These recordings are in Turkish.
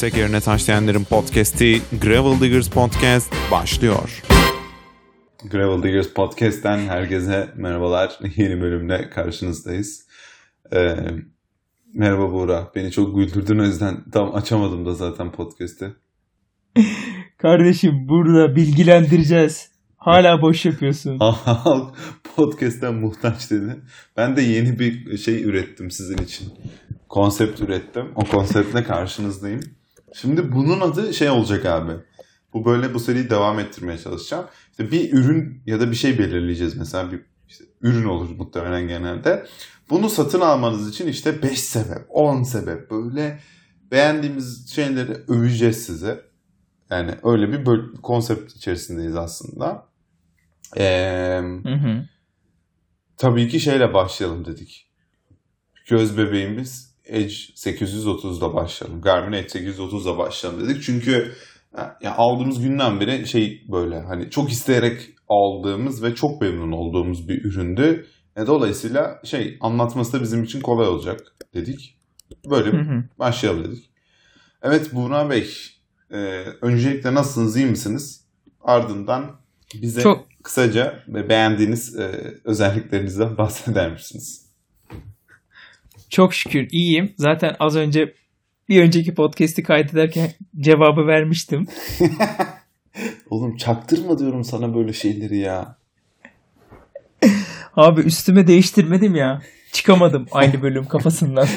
tekerine taşlayanların podcast'i Gravel Diggers Podcast başlıyor. Gravel Diggers Podcast'ten herkese merhabalar. Yeni bölümle karşınızdayız. Ee, merhaba Buğra. Beni çok güldürdün o yüzden tam açamadım da zaten podcast'i. Kardeşim burada bilgilendireceğiz. Hala boş yapıyorsun. Podcast'ten muhtaç dedi. Ben de yeni bir şey ürettim sizin için. Konsept ürettim. O konseptle karşınızdayım. Şimdi bunun adı şey olacak abi. Bu böyle bu seriyi devam ettirmeye çalışacağım. İşte bir ürün ya da bir şey belirleyeceğiz mesela bir işte ürün olur muhtemelen genelde. Bunu satın almanız için işte 5 sebep, 10 sebep böyle beğendiğimiz şeyleri öveceğiz size. Yani öyle bir böl- konsept içerisindeyiz aslında. Ee, Hı hı. tabii ki şeyle başlayalım dedik. Göz bebeğimiz Edge 830'da başlayalım. Garmin Edge 830'da başlayalım dedik. Çünkü ya aldığımız günden beri şey böyle hani çok isteyerek aldığımız ve çok memnun olduğumuz bir üründü. E, dolayısıyla şey anlatması da bizim için kolay olacak dedik. Böyle Hı hı. başlayalım dedik. Evet Buğra Bey, e, öncelikle nasılsınız, iyi misiniz? Ardından bize Çok- kısaca beğendiğiniz e, özelliklerinizden bahseder misiniz? Çok şükür iyiyim. Zaten az önce bir önceki podcast'i kaydederken cevabı vermiştim. Oğlum çaktırma diyorum sana böyle şeyleri ya. Abi üstüme değiştirmedim ya. Çıkamadım aynı bölüm kafasından.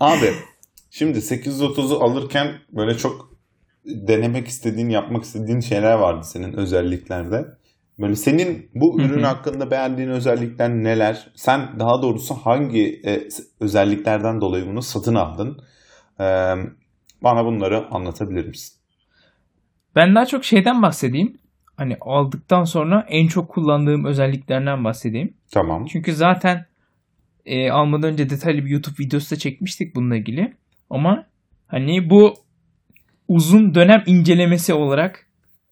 Abi şimdi 830'u alırken böyle çok denemek istediğin, yapmak istediğin şeyler vardı senin özelliklerde. Böyle senin bu ürün hakkında beğendiğin özellikler neler? Sen daha doğrusu hangi e, özelliklerden dolayı bunu satın aldın? E, bana bunları anlatabilir misin? Ben daha çok şeyden bahsedeyim. Hani aldıktan sonra en çok kullandığım özelliklerden bahsedeyim. Tamam. Çünkü zaten e, almadan önce detaylı bir YouTube videosu da çekmiştik bununla ilgili. Ama hani bu uzun dönem incelemesi olarak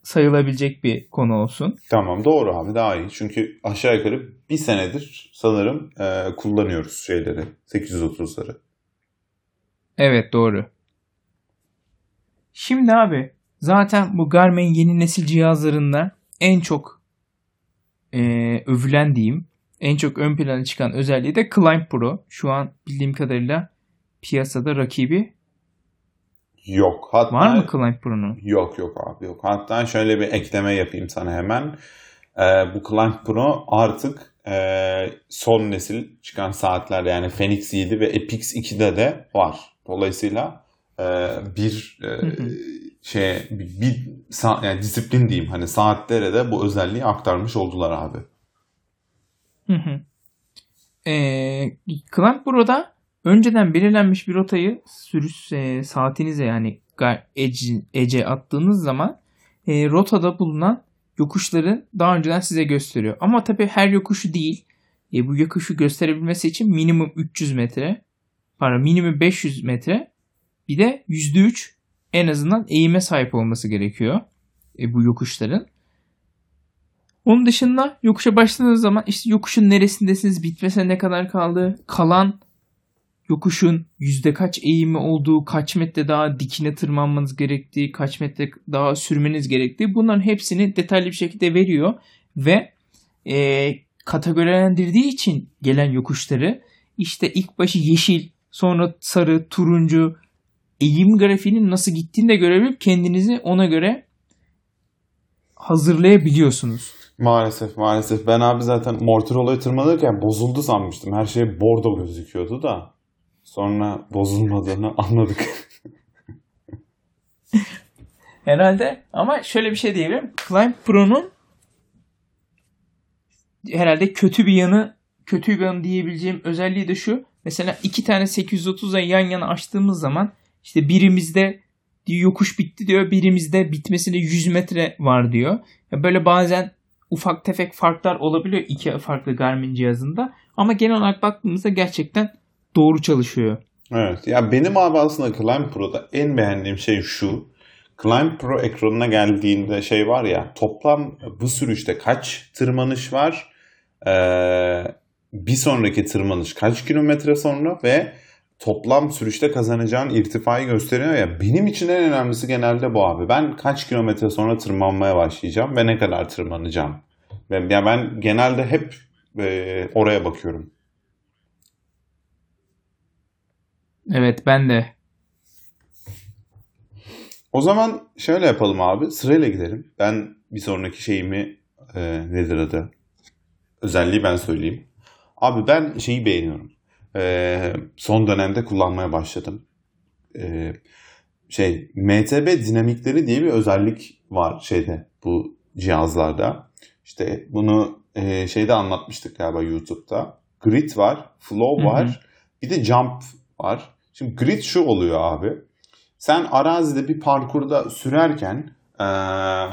sayılabilecek bir konu olsun. Tamam doğru abi daha iyi. Çünkü aşağı yukarı bir senedir sanırım e, kullanıyoruz şeyleri. 830'ları. Evet doğru. Şimdi abi zaten bu Garmin yeni nesil cihazlarında en çok e, övülen diyeyim en çok ön plana çıkan özelliği de Climb Pro. Şu an bildiğim kadarıyla piyasada rakibi Yok. Hatta var mı Climb Pro'nun? Yok yok abi yok. Hatta şöyle bir ekleme yapayım sana hemen. Ee, bu Climb Pro artık e, son nesil çıkan saatler yani Fenix 7 ve Epix 2'de de var. Dolayısıyla e, bir e, şey bir, bir sa- yani disiplin diyeyim hani saatlere de bu özelliği aktarmış oldular abi. Hı hı. Ee, Climb Pro'da önceden belirlenmiş bir rotayı sürüş e, saatinize yani Edge, Edge'e attığınız zaman e, rotada bulunan yokuşları daha önceden size gösteriyor. Ama tabii her yokuşu değil. E, bu yokuşu gösterebilmesi için minimum 300 metre, pardon minimum 500 metre bir de %3 en azından eğime sahip olması gerekiyor e, bu yokuşların. Onun dışında yokuşa başladığınız zaman işte yokuşun neresindesiniz, bitmesine ne kadar kaldı, kalan yokuşun yüzde kaç eğimi olduğu, kaç metre daha dikine tırmanmanız gerektiği, kaç metre daha sürmeniz gerektiği bunların hepsini detaylı bir şekilde veriyor ve e, kategorilendirdiği için gelen yokuşları işte ilk başı yeşil, sonra sarı, turuncu eğim grafiğinin nasıl gittiğini de görebilip kendinizi ona göre hazırlayabiliyorsunuz. Maalesef maalesef. Ben abi zaten Mortirolo'ya tırmanırken bozuldu sanmıştım. Her şey bordo gözüküyordu da. Sonra bozulmadığını anladık. Herhalde ama şöyle bir şey diyebilirim. Climb Pro'nun herhalde kötü bir yanı kötü bir yanı diyebileceğim özelliği de şu. Mesela iki tane 830'a yan yana açtığımız zaman işte birimizde yokuş bitti diyor. Birimizde bitmesine 100 metre var diyor. Böyle bazen ufak tefek farklar olabiliyor iki farklı Garmin cihazında. Ama genel olarak baktığımızda gerçekten doğru çalışıyor. Evet. Ya benim abi aslında Climb Pro'da en beğendiğim şey şu. Climb Pro ekranına geldiğinde şey var ya toplam bu sürüşte kaç tırmanış var? Ee, bir sonraki tırmanış kaç kilometre sonra ve toplam sürüşte kazanacağın irtifayı gösteriyor ya. Benim için en önemlisi genelde bu abi. Ben kaç kilometre sonra tırmanmaya başlayacağım ve ne kadar tırmanacağım. Ben, ya ben genelde hep e, oraya bakıyorum. Evet ben de. O zaman şöyle yapalım abi. Sırayla gidelim. Ben bir sonraki şeyimi e, nedir adı? Özelliği ben söyleyeyim. Abi ben şeyi beğeniyorum. E, son dönemde kullanmaya başladım. E, şey MTB dinamikleri diye bir özellik var şeyde bu cihazlarda. İşte bunu e, şeyde anlatmıştık galiba YouTube'da. Grid var, flow var, bir de jump var. Şimdi grid şu oluyor abi. Sen arazide bir parkurda sürerken eee,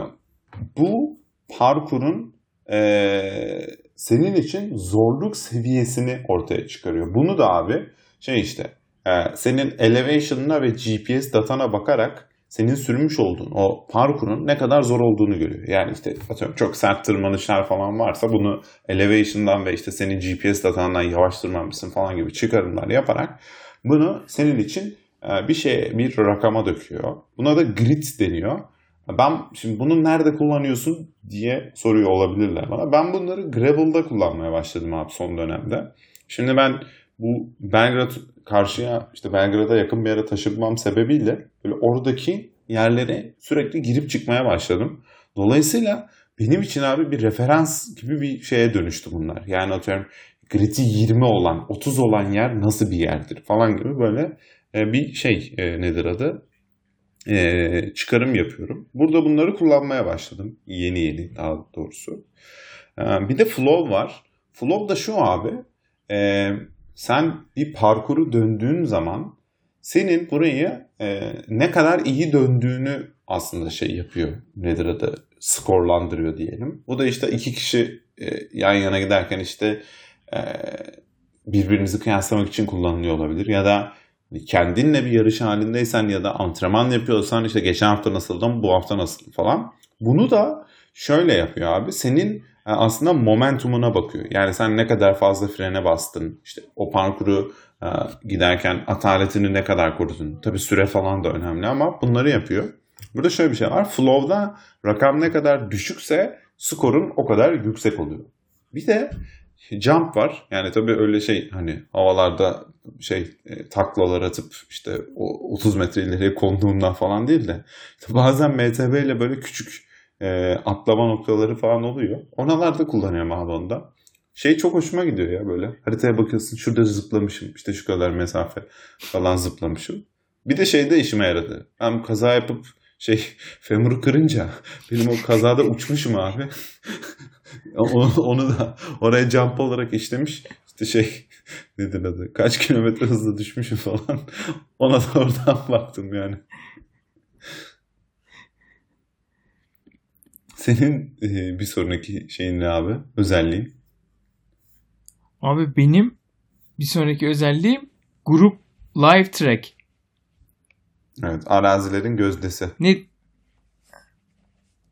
bu parkurun eee, senin için zorluk seviyesini ortaya çıkarıyor. Bunu da abi şey işte eee, senin elevation'ına ve GPS datana bakarak senin sürmüş olduğun o parkurun ne kadar zor olduğunu görüyor. Yani işte atıyorum çok sert tırmanışlar falan varsa bunu elevation'dan ve işte senin GPS datandan yavaş tırmanmışsın falan gibi çıkarımlar yaparak bunu senin için e, bir şey bir rakama döküyor. Buna da grid deniyor. Ben şimdi bunu nerede kullanıyorsun diye soruyor olabilirler bana. Ben bunları gravel'da kullanmaya başladım abi son dönemde. Şimdi ben bu Belgrad karşıya işte Belgrad'a yakın bir yere taşınmam sebebiyle böyle oradaki yerlere sürekli girip çıkmaya başladım. Dolayısıyla benim için abi bir referans gibi bir şeye dönüştü bunlar. Yani atıyorum gridi 20 olan, 30 olan yer nasıl bir yerdir falan gibi böyle e, bir şey e, nedir adı E, çıkarım yapıyorum. Burada bunları kullanmaya başladım. Yeni yeni daha doğrusu. Bir de flow var. Flow da şu abi. sen bir parkuru döndüğün zaman senin burayı ne kadar iyi döndüğünü aslında şey yapıyor. Nedir adı? Skorlandırıyor diyelim. Bu da işte iki kişi yan yana giderken işte e, birbirinizi kıyaslamak için kullanılıyor olabilir. Ya da kendinle bir yarış halindeysen ya da antrenman yapıyorsan işte geçen hafta nasıldım bu hafta nasıl falan. Bunu da şöyle yapıyor abi. Senin e, aslında momentumuna bakıyor. Yani sen ne kadar fazla frene bastın. işte o parkuru e, giderken ataletini ne kadar korudun. Tabii süre falan da önemli ama bunları yapıyor. Burada şöyle bir şey var. Flow'da rakam ne kadar düşükse skorun o kadar yüksek oluyor. Bir de jump var. Yani tabii öyle şey hani havalarda şey e, taklalar atıp işte o 30 metre ileriye konduğundan falan değil de işte bazen MTB ile böyle küçük e, atlama noktaları falan oluyor. Oralarda kullanıyorum abi. Şey çok hoşuma gidiyor ya böyle. Haritaya bakıyorsun şurada zıplamışım. işte şu kadar mesafe falan zıplamışım. Bir de şeyde işime yaradı. Ben kaza yapıp şey femuru kırınca benim o kazada uçmuşum abi. onu, onu da oraya jump olarak işlemiş. İşte şey nedir adı? Kaç kilometre hızla düşmüşüm falan. Ona da oradan baktım yani. Senin e, bir sonraki şeyin ne abi? Özelliğin? Abi benim bir sonraki özelliğim grup live track. Evet, arazilerin gözdesi. Ne?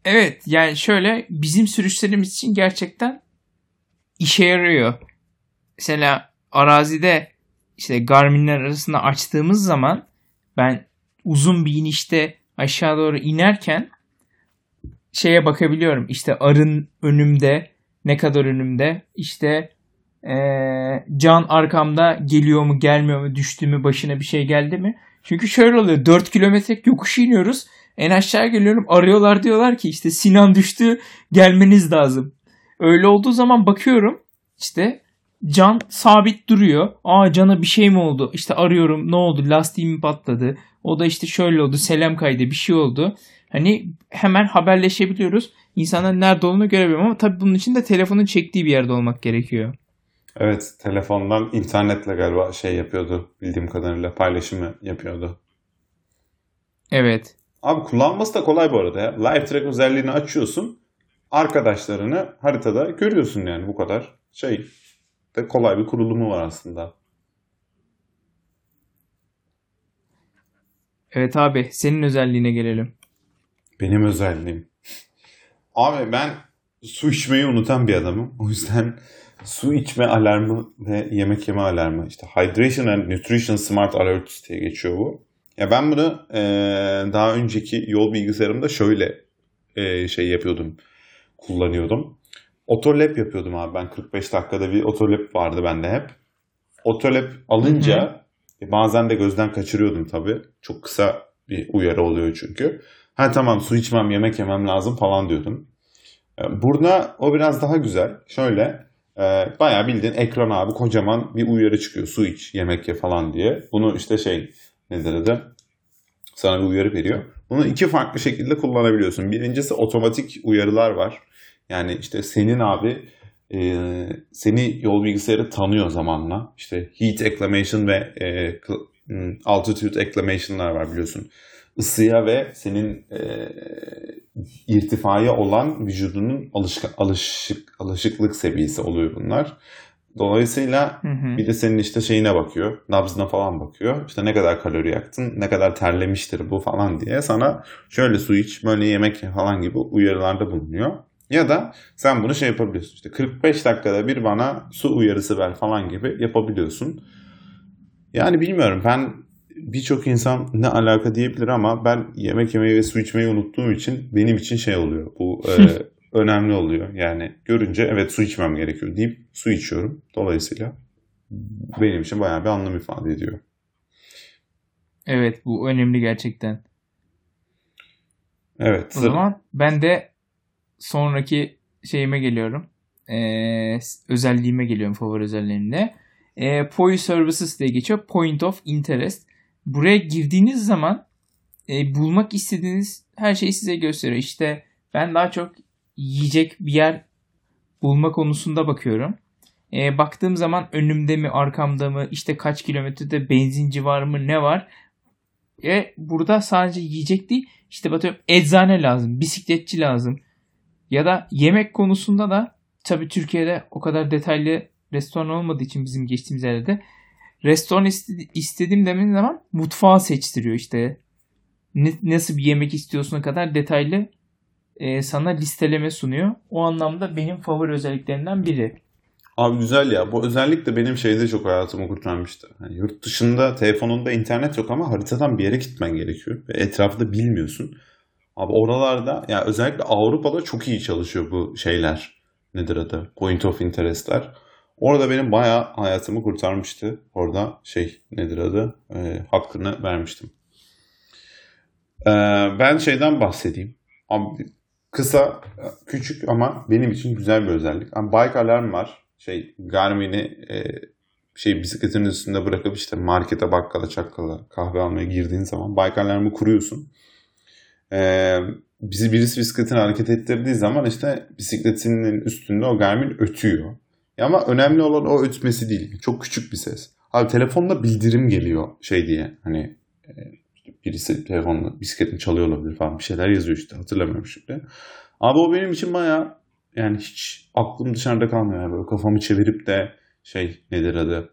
Evet yani şöyle bizim sürüşlerimiz için gerçekten işe yarıyor. Mesela arazide işte Garmin'ler arasında açtığımız zaman ben uzun bir inişte aşağı doğru inerken şeye bakabiliyorum. İşte arın önümde ne kadar önümde işte eee, can arkamda geliyor mu gelmiyor mu düştü mü başına bir şey geldi mi? Çünkü şöyle oluyor 4 kilometrelik yokuş iniyoruz. En aşağı geliyorum arıyorlar diyorlar ki işte Sinan düştü gelmeniz lazım. Öyle olduğu zaman bakıyorum işte can sabit duruyor. Aa cana bir şey mi oldu? İşte arıyorum ne oldu lastiğim patladı? O da işte şöyle oldu selam kaydı bir şey oldu. Hani hemen haberleşebiliyoruz. İnsanların nerede olduğunu görebiliyorum ama tabii bunun için de telefonun çektiği bir yerde olmak gerekiyor. Evet, telefondan internetle galiba şey yapıyordu. Bildiğim kadarıyla paylaşımı yapıyordu. Evet. Abi kullanması da kolay bu arada ya. Live track özelliğini açıyorsun. Arkadaşlarını haritada görüyorsun yani bu kadar. Şey de kolay bir kurulumu var aslında. Evet abi senin özelliğine gelelim. Benim özelliğim. Abi ben su içmeyi unutan bir adamım. O yüzden su içme alarmı ve yemek yeme alarmı. işte Hydration and Nutrition Smart Alerts diye geçiyor bu. Ya ben bunu e, daha önceki yol bilgisayarımda şöyle e, şey yapıyordum. Kullanıyordum. Otolab yapıyordum abi ben 45 dakikada bir otolab vardı bende hep. Otolab alınca e, bazen de gözden kaçırıyordum tabii. Çok kısa bir uyarı oluyor çünkü. Ha tamam su içmem yemek yemem lazım falan diyordum. E, Burada o biraz daha güzel. Şöyle e, bayağı bildiğin ekran abi kocaman bir uyarı çıkıyor. Su iç, yemek ye falan diye. Bunu işte şey nedir adı? Sana bir uyarı veriyor. Bunu iki farklı şekilde kullanabiliyorsun. Birincisi otomatik uyarılar var. Yani işte senin abi e, seni yol bilgisayarı tanıyor zamanla. İşte heat acclimation ve e, hmm, altitude acclimation'lar var biliyorsun. Isıya ve senin e, irtifaya olan vücudunun alışk alışık alışıklık seviyesi oluyor bunlar. Dolayısıyla Hı hı. bir de senin işte şeyine bakıyor, nabzına falan bakıyor. İşte ne kadar kalori yaktın, ne kadar terlemiştir bu falan diye sana şöyle su iç, böyle yemek ye falan gibi uyarılarda bulunuyor. Ya da sen bunu şey yapabiliyorsun. İşte 45 dakikada bir bana su uyarısı ver falan gibi yapabiliyorsun. Yani bilmiyorum ben birçok insan ne alaka diyebilir ama ben yemek yemeyi ve su içmeyi unuttuğum için benim için şey oluyor. Bu e, önemli oluyor. Yani görünce evet su içmem gerekiyor deyip su içiyorum. Dolayısıyla benim için bayağı bir anlam ifade ediyor. Evet bu önemli gerçekten. Evet. O sır- zaman ben de sonraki şeyime geliyorum. Ee, özelliğime geliyorum favori özelliğimde. Ee, POI Services diye geçiyor. Point of Interest. Buraya girdiğiniz zaman e, bulmak istediğiniz her şeyi size gösteriyor. İşte ben daha çok yiyecek bir yer bulma konusunda bakıyorum. Ee, baktığım zaman önümde mi arkamda mı işte kaç kilometrede benzinci var mı ne var. E, burada sadece yiyecek değil işte bakıyorum eczane lazım, bisikletçi lazım. Ya da yemek konusunda da tabii Türkiye'de o kadar detaylı restoran olmadığı için bizim geçtiğimiz yerde restoran iste- istedim demenin zaman mutfağı seçtiriyor işte. Ne- nasıl bir yemek istiyorsun kadar detaylı e, sana listeleme sunuyor. O anlamda benim favori özelliklerinden biri. Abi güzel ya. Bu özellik de benim şeyde çok hayatımı kurtarmıştı. Yani yurt dışında telefonunda internet yok ama haritadan bir yere gitmen gerekiyor. Ve etrafı bilmiyorsun. Abi oralarda ya özellikle Avrupa'da çok iyi çalışıyor bu şeyler. Nedir adı? Point of interest'ler. Orada benim bayağı hayatımı kurtarmıştı. Orada şey nedir adı? Ee, hakkını vermiştim. Ee, ben şeyden bahsedeyim. Abi kısa, küçük ama benim için güzel bir özellik. Abi bike alarm var. Şey Garmin'i e, şey bisikletin üstünde bırakıp işte markete, bakkala, çakkala kahve almaya girdiğin zaman bike alarmı kuruyorsun. Ee, bizi birisi bisikletini hareket ettirdiği zaman işte bisikletinin üstünde o Garmin ötüyor. Ama önemli olan o ötmesi değil. Çok küçük bir ses. Abi telefonda bildirim geliyor şey diye. Hani e, birisi telefonla bisikletini çalıyor olabilir falan bir şeyler yazıyor işte hatırlamıyorum şimdi. Abi o benim için baya yani hiç aklım dışarıda kalmıyor. Yani böyle kafamı çevirip de şey nedir adı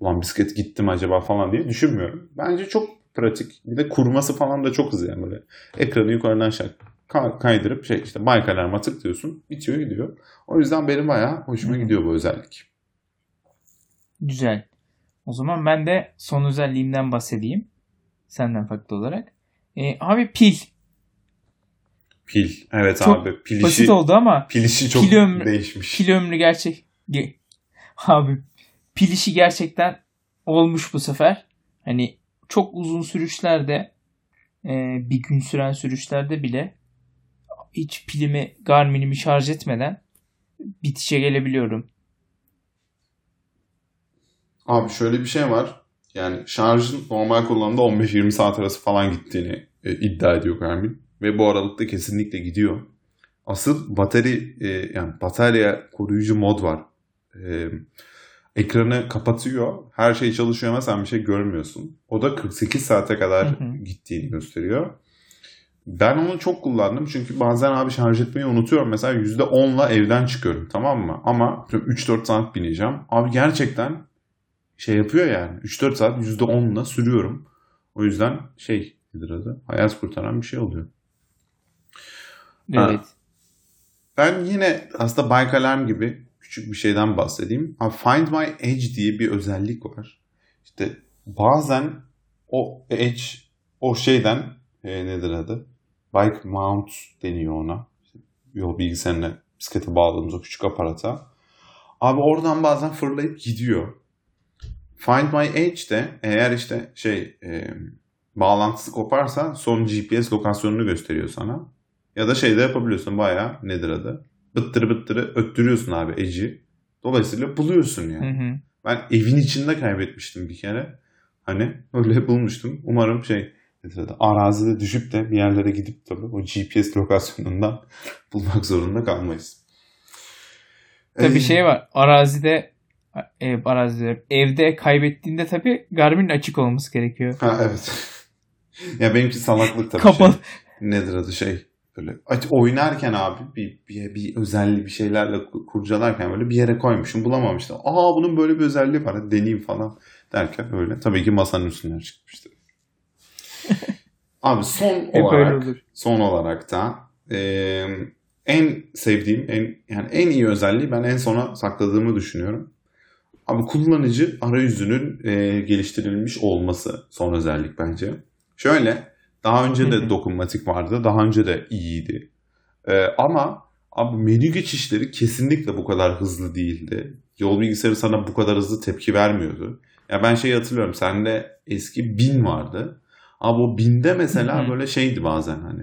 ulan bisiklet gitti mi acaba falan diye düşünmüyorum. Bence çok pratik. Bir de kurması falan da çok hızlı yani böyle. Ekranı yukarıdan aşağı ka- kaydırıp şey işte bike alarma tıklıyorsun. Bitiyor gidiyor. O yüzden benim bayağı hoşuma gidiyor bu özellik. Güzel. O zaman ben de son özelliğimden bahsedeyim. Senden farklı olarak. E, abi pil. Pil. Evet Çok abi. Pil Basit işi, oldu ama pil işi çok pil ömrü- değişmiş. pil ömrü gerçek. Ge- Abi pil işi gerçekten olmuş bu sefer. Hani çok uzun sürüşlerde e, bir gün süren sürüşlerde bile hiç pilimi Garmin'imi şarj etmeden bitişe gelebiliyorum. Abi şöyle bir şey var. Yani şarjın normal kullanımda 15-20 saat arası falan gittiğini e, iddia ediyor Garmin. Ve bu aralıkta kesinlikle gidiyor. Asıl bateri e, yani batarya koruyucu mod var. E, ekranı kapatıyor. Her şey çalışıyor ama sen bir şey görmüyorsun. O da 48 saate kadar Hı hı. gittiğini gösteriyor. Ben onu çok kullandım çünkü bazen abi şarj etmeyi unutuyorum. Mesela %10'la evden çıkıyorum tamam mı? Ama 3-4 saat bineceğim. Abi gerçekten şey yapıyor yani. 3-4 saat %10'la sürüyorum. O yüzden şey nedir adı? Hayat kurtaran bir şey oluyor. Ha. Evet. Ben yine aslında Bike Alarm gibi küçük bir şeyden bahsedeyim. Abi Find My Edge diye bir özellik var. İşte bazen o edge o şeyden e, nedir adı? Bike mount deniyor ona. Yol bilgisayarına bisiklete bağladığımız o küçük aparata. Abi oradan bazen fırlayıp gidiyor. Find My Edge de eğer işte şey e, bağlantısı koparsa son GPS lokasyonunu gösteriyor sana. Ya da şey de yapabiliyorsun bayağı nedir adı? Bıttırı bıttırı öttürüyorsun abi Edge'i. Dolayısıyla buluyorsun yani. Hı hı. Ben evin içinde kaybetmiştim bir kere. Hani öyle bulmuştum. Umarım şey nedir adı? Arazide düşüp de bir yerlere gidip tabii o GPS lokasyonundan bulmak zorunda kalmayız. Tabii Ee, şey var. Arazide e, arazide evde kaybettiğinde tabii Garmin açık olması gerekiyor. Ha evet. ya benimki salaklık tabii Kapalı. şey. Nedir adı şey böyle oynarken abi bir, bir, bir özelliği bir şeylerle ku- kurcalarken böyle bir yere koymuşum bulamamıştım. Aa bunun böyle bir özelliği var hadi deneyeyim falan derken öyle. Tabii ki masanın üstünden çıkmıştı. abi son olarak son olarak da e, en sevdiğim en yani en iyi özelliği ben en sona sakladığımı düşünüyorum. Abi kullanıcı arayüzünün e, geliştirilmiş olması son özellik bence. Şöyle daha önce de dokunmatik vardı. Daha önce de iyiydi. E, ama abi menü geçişleri kesinlikle bu kadar hızlı değildi. Yol bilgisayarı sana bu kadar hızlı tepki vermiyordu. Ya ben şeyi hatırlıyorum. Sende eski bin vardı. Abi o binde mesela böyle şeydi bazen hani.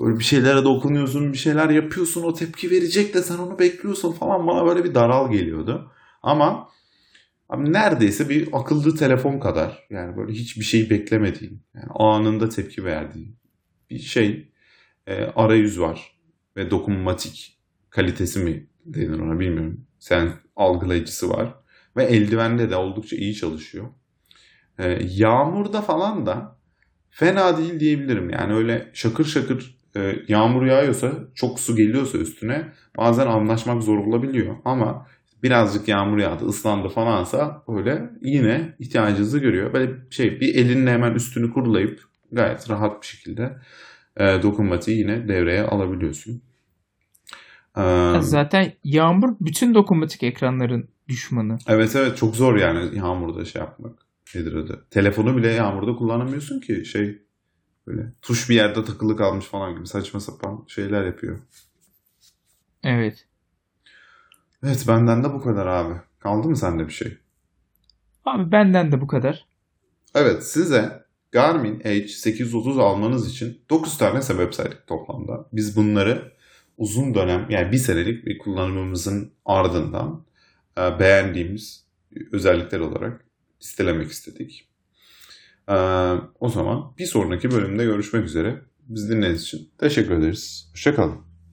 Böyle bir şeylere dokunuyorsun, bir şeyler yapıyorsun, o tepki verecek de sen onu bekliyorsun falan. Bana böyle bir daral geliyordu. Ama abi neredeyse bir akıllı telefon kadar yani böyle hiçbir şey beklemediğin, yani anında tepki verdiğin bir şey e, arayüz var ve dokunmatik kalitesi mi denir ona bilmiyorum. Sen algılayıcısı var ve eldivende de oldukça iyi çalışıyor. E, yağmurda falan da fena değil diyebilirim. Yani öyle şakır şakır e, yağmur yağıyorsa, çok su geliyorsa üstüne bazen anlaşmak zor olabiliyor. Ama birazcık yağmur yağdı, ıslandı falansa öyle yine ihtiyacınızı görüyor. Böyle şey bir elinle hemen üstünü kurulayıp gayet rahat bir şekilde e, dokunmatiği yine devreye alabiliyorsun. E, Zaten yağmur bütün dokunmatik ekranların düşmanı. evet evet çok zor yani yağmurda şey yapmak. Nedir adı? Telefonu bile yağmurda kullanamıyorsun ki şey böyle tuş bir yerde takılı kalmış falan gibi saçma sapan şeyler yapıyor. Evet. Evet benden de bu kadar abi. Kaldı mı sende bir şey? Abi benden de bu kadar. Evet size Garmin H830 almanız için 9 tane sebep saydık toplamda. Biz bunları uzun dönem yani bir senelik bir kullanımımızın ardından e, beğendiğimiz özellikler olarak listelemek istedik. E, o zaman bir sonraki bölümde görüşmek üzere. Biz dinlediğiniz için teşekkür ederiz. Hoşçakalın.